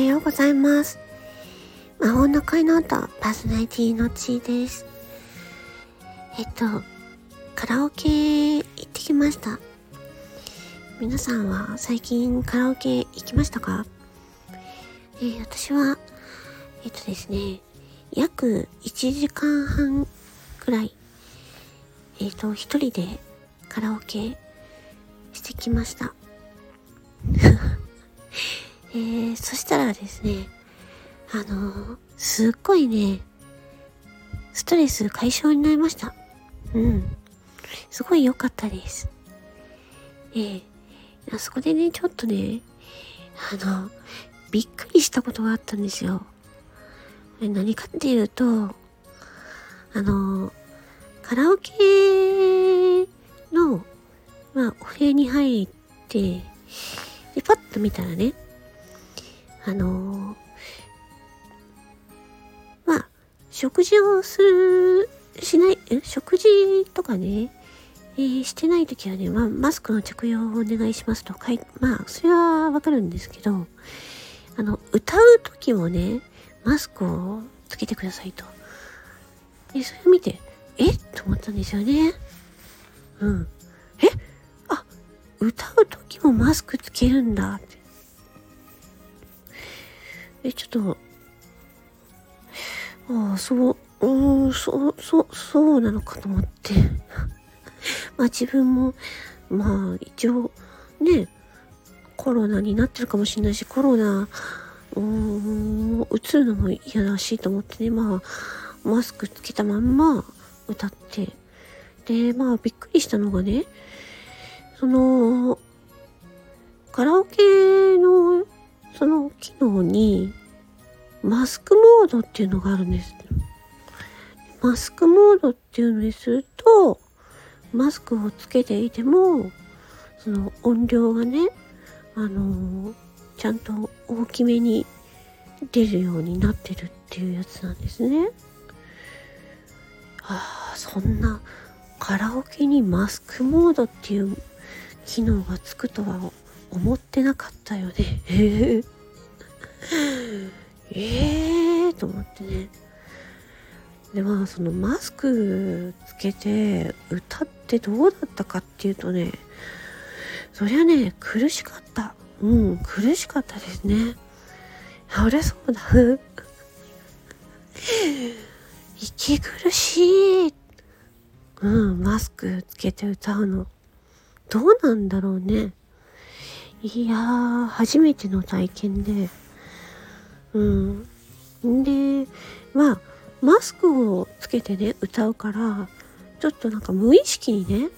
はようございます。魔法の声の音、パーソナリティのちーです。えっと、カラオケ行ってきました。皆さんは最近カラオケ行きましたか？え、私は、えっとですね、約1時間半くらい、えっと、一人でカラオケしてきました。えー、そしたらですね、あのー、すっごいね、ストレス解消になりました。うん。すごい良かったです。えー、あそこでね、ちょっとね、あの、びっくりしたことがあったんですよ。何かっていうと、あの、カラオケの、まあ、お部屋に入って、で、パッと見たらね、あのまあ、食事をする、しない、食事とかね、えー、してない時はね、まあ、マスクの着用をお願いしますと書い、まあ、それはわかるんですけど、あの、歌う時もね、マスクをつけてくださいと。で、それを見て、え？と思ったんですよね。うん。え？あ、歌う時もマスクつけるんだ。え、ちょっと、ああ、そう、うん、そう、そう、そうなのかと思って。まあ自分も、まあ一応、ね、コロナになってるかもしれないし、コロナ、うーん、うつるのも嫌だしいと思ってね、まあ、マスクつけたまんま歌って。で、まあびっくりしたのがね、その、カラオケのその機能にマスクモードっていうのがあるんです。マスクモードっていうのにすると、マスクをつけていても、その音量がね、あのー、ちゃんと大きめに出るようになってるっていうやつなんですね。ああ、そんなカラオケにマスクモードっていう機能がつくとは思ってなかったよね。え、えー、と思って。ね。でまあそのマスクつけて歌ってどうだったかっていうとねそりゃね苦しかった。うん苦しかったですね。そりゃそうだ。息苦しい。うんマスクつけて歌うの。どうなんだろうね。いやー、初めての体験で、うん。で、まあ、マスクをつけてね、歌うから、ちょっとなんか無意識にね、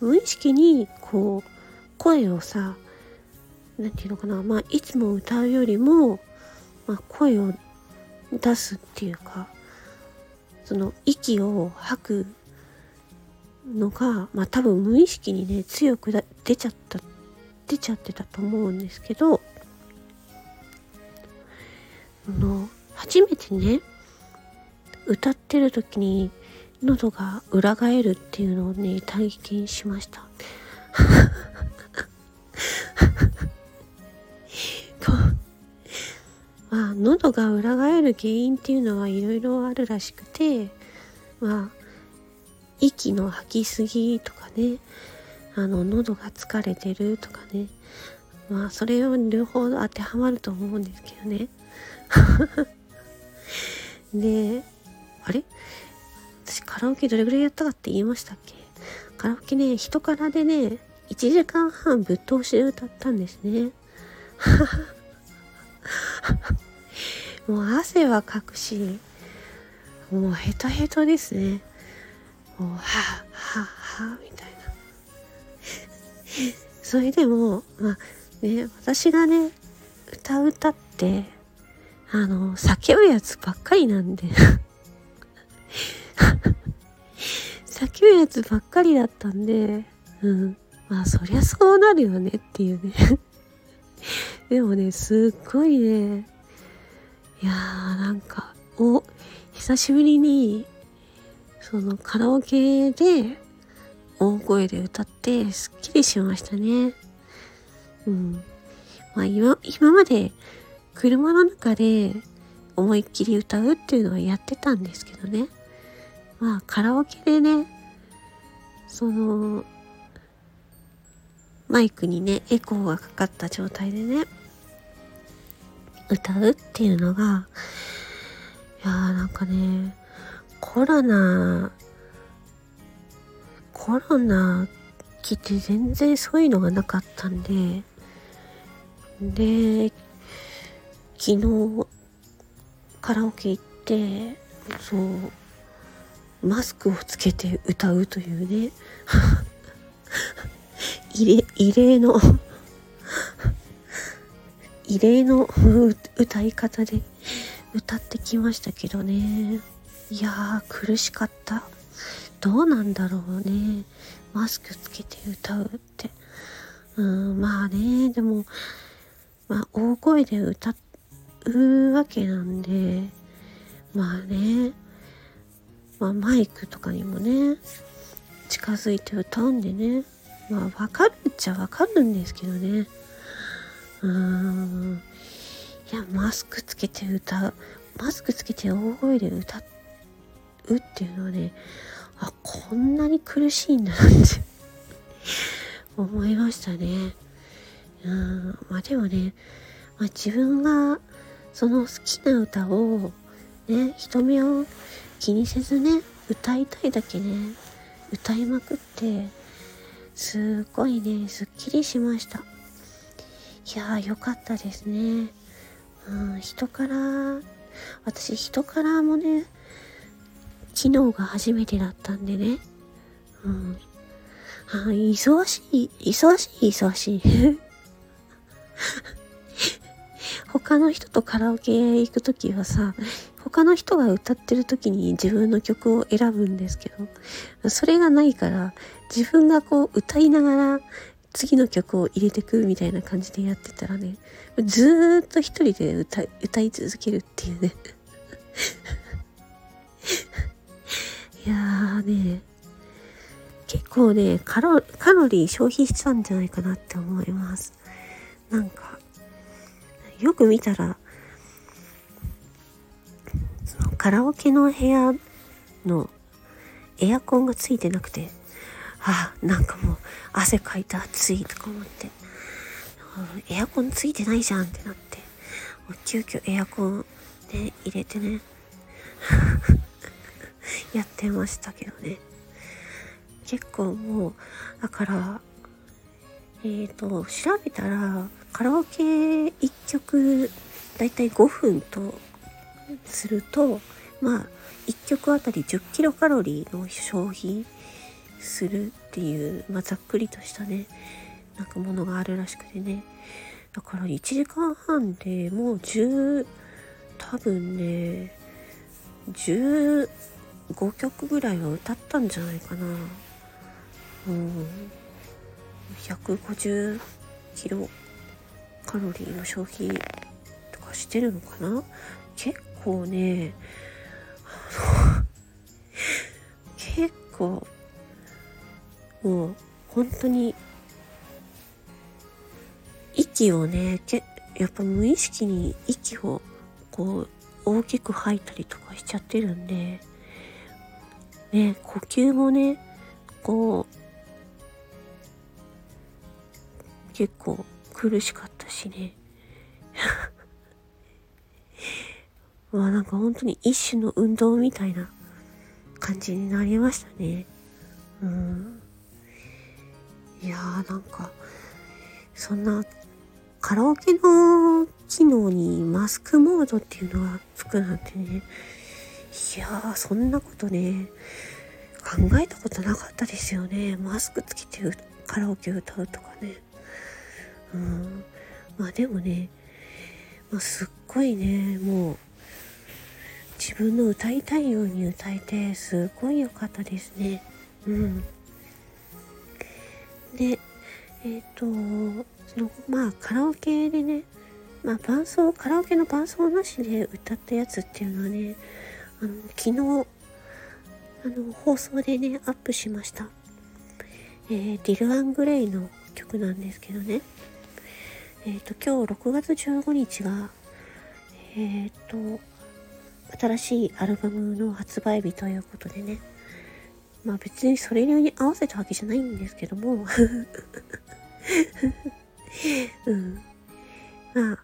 無意識に、こう、声をさ、なんていうのかな、まあ、いつも歌うよりも、まあ、声を出すっていうか、その、息を吐くのが、まあ、多分無意識にね、強く出ちゃった出ちゃってたと思うんですけどの初めてね歌ってる時に喉が裏返るっていうのをね体験しました。まあ喉が裏返る原因っていうのはいろいろあるらしくてまあ息の吐きすぎとかねあの喉が疲れてるとかねまあそれを両方当てはまると思うんですけどね。であれ？私カラオケどれぐらいやったかって言いましたっけ？カラオケね人からでね1時間半ぶっ通しで歌ったんですね。もう汗はかくしもうヘトヘトですね。もうはぁはぁはぁみたいな。それでも、まあね、私がね、歌う歌って、あの、叫ぶやつばっかりなんで 叫ぶやつばっかりだったんで、うん。まあ、そりゃそうなるよねっていうね でもね、すっごいね、いやー、なんか、お、久しぶりに、そのカラオケで、大声で歌ってすっきりしましたね。うん。まあ今、今まで車の中で思いっきり歌うっていうのはやってたんですけどね。まあカラオケでね、その、マイクにね、エコーがかかった状態でね、歌うっていうのが、いやーなんかね、コロナ、コロナ来て全然そういうのがなかったんで、で、昨日カラオケ行って、そう、マスクをつけて歌うというね、異例、異例の 異例の歌い方で歌ってきましたけどね。いやー、苦しかった。どうなんだろうね。マスクつけて歌うって。うん、まあね、でも、まあ、大声で歌ってうわけなんで、まあね、まあ、マイクとかにもね、近づいて歌うんでね、まあ、わかるっちゃわかるんですけどね。うーん。いや、マスクつけて歌う。マスクつけて大声で歌うっていうのはね、あ、こんなに苦しいんだなって 思いましたね。うん、まあでもね、まあ、自分がその好きな歌をね、人目を気にせずね、歌いたいだけね、歌いまくって、すっごいね、すっきりしました。いやー、よかったですね。うん、人から、私人からもね、昨日が初めてだったんでね。うん。あ忙しい、忙しい、忙しい。他の人とカラオケ行くときはさ、他の人が歌ってる時に自分の曲を選ぶんですけど、それがないから、自分がこう歌いながら次の曲を入れてくみたいな感じでやってたらね、ずーっと一人で歌歌い続けるっていうね。いやーね、結構ねカロ、カロリー消費したんじゃないかなって思います。なんか、よく見たら、そのカラオケの部屋のエアコンがついてなくて、あ、なんかもう汗かいて暑いとか思って、エアコンついてないじゃんってなって、急遽エアコンね、入れてね、やってましたけどね。結構もう、だから、えっ、ー、と、調べたら、カラオケ1曲、だいたい5分とすると、まあ、1曲あたり10キロカロリーの消費するっていう、まあ、ざっくりとしたね、なんかものがあるらしくてね。だから1時間半でもう10、多分ね、15曲ぐらいは歌ったんじゃないかな。うん。150キロカロリーの消費とかしてるのかな？結構ね、あの結構、もう本当に息をね、けやっぱ無意識に息をこう大きく吐いたりとかしちゃってるんで、ね、呼吸もね、こう、結構苦しかったしね。まあなんか本当に一種の運動みたいな感じになりましたね。うん。いやーなんか、そんなカラオケの機能にマスクモードっていうのがつくなんてね、いやー、そんなことね、考えたことなかったですよね。マスクつけてカラオケ歌うとかね。うん。まあでもね、まあ、すっごいね、もう、自分の歌いたいように歌えて、すごい良かったですね。うん。で、えっ、ー、と、その、まあ、カラオケでね、まあ、伴奏、カラオケの伴奏なしで歌ったやつっていうのはね、あの、昨日、あの、放送でね、アップしました。えー、 DIR EN GREY の曲なんですけどね。えっ、ー、と、今日6月15日が、えっ、と、新しいアルバムの発売日ということでね、まあ別にそれに合わせたわけじゃないんですけども、うん。まあ、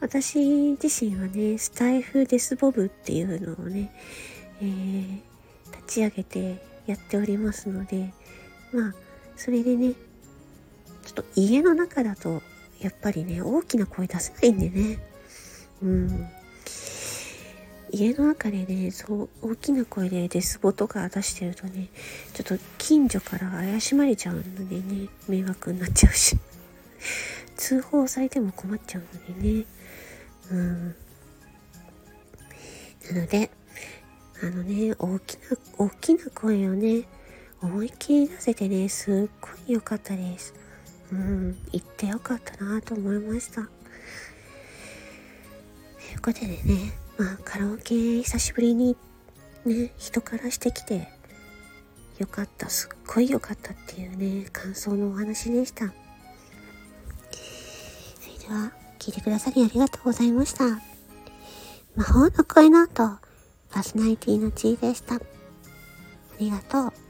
私自身はね、スタイフデスボブっていうのをね、えー、立ち上げてやっておりますので、まあ、それでね、ちょっと家の中だと、やっぱりね、大きな声出せないんでね、うん。家の中でね、そう、大きな声でデスボとか出してるとね、ちょっと近所から怪しまれちゃうのでね、迷惑になっちゃうし、通報されても困っちゃうのでね、うん。なので、あのね、大きな、大きな声をね、思いっきり出せてね、すっごい良かったです。うん、行ってよかったなと思いました。ということでね、まあ、カラオケ久しぶりにね、人からしてきて、よかった、すっごい良かったっていうね、感想のお話でした。それでは、聞いてくださりありがとうございました。魔法の声の後、パーソナリティの地位でした。ありがとう。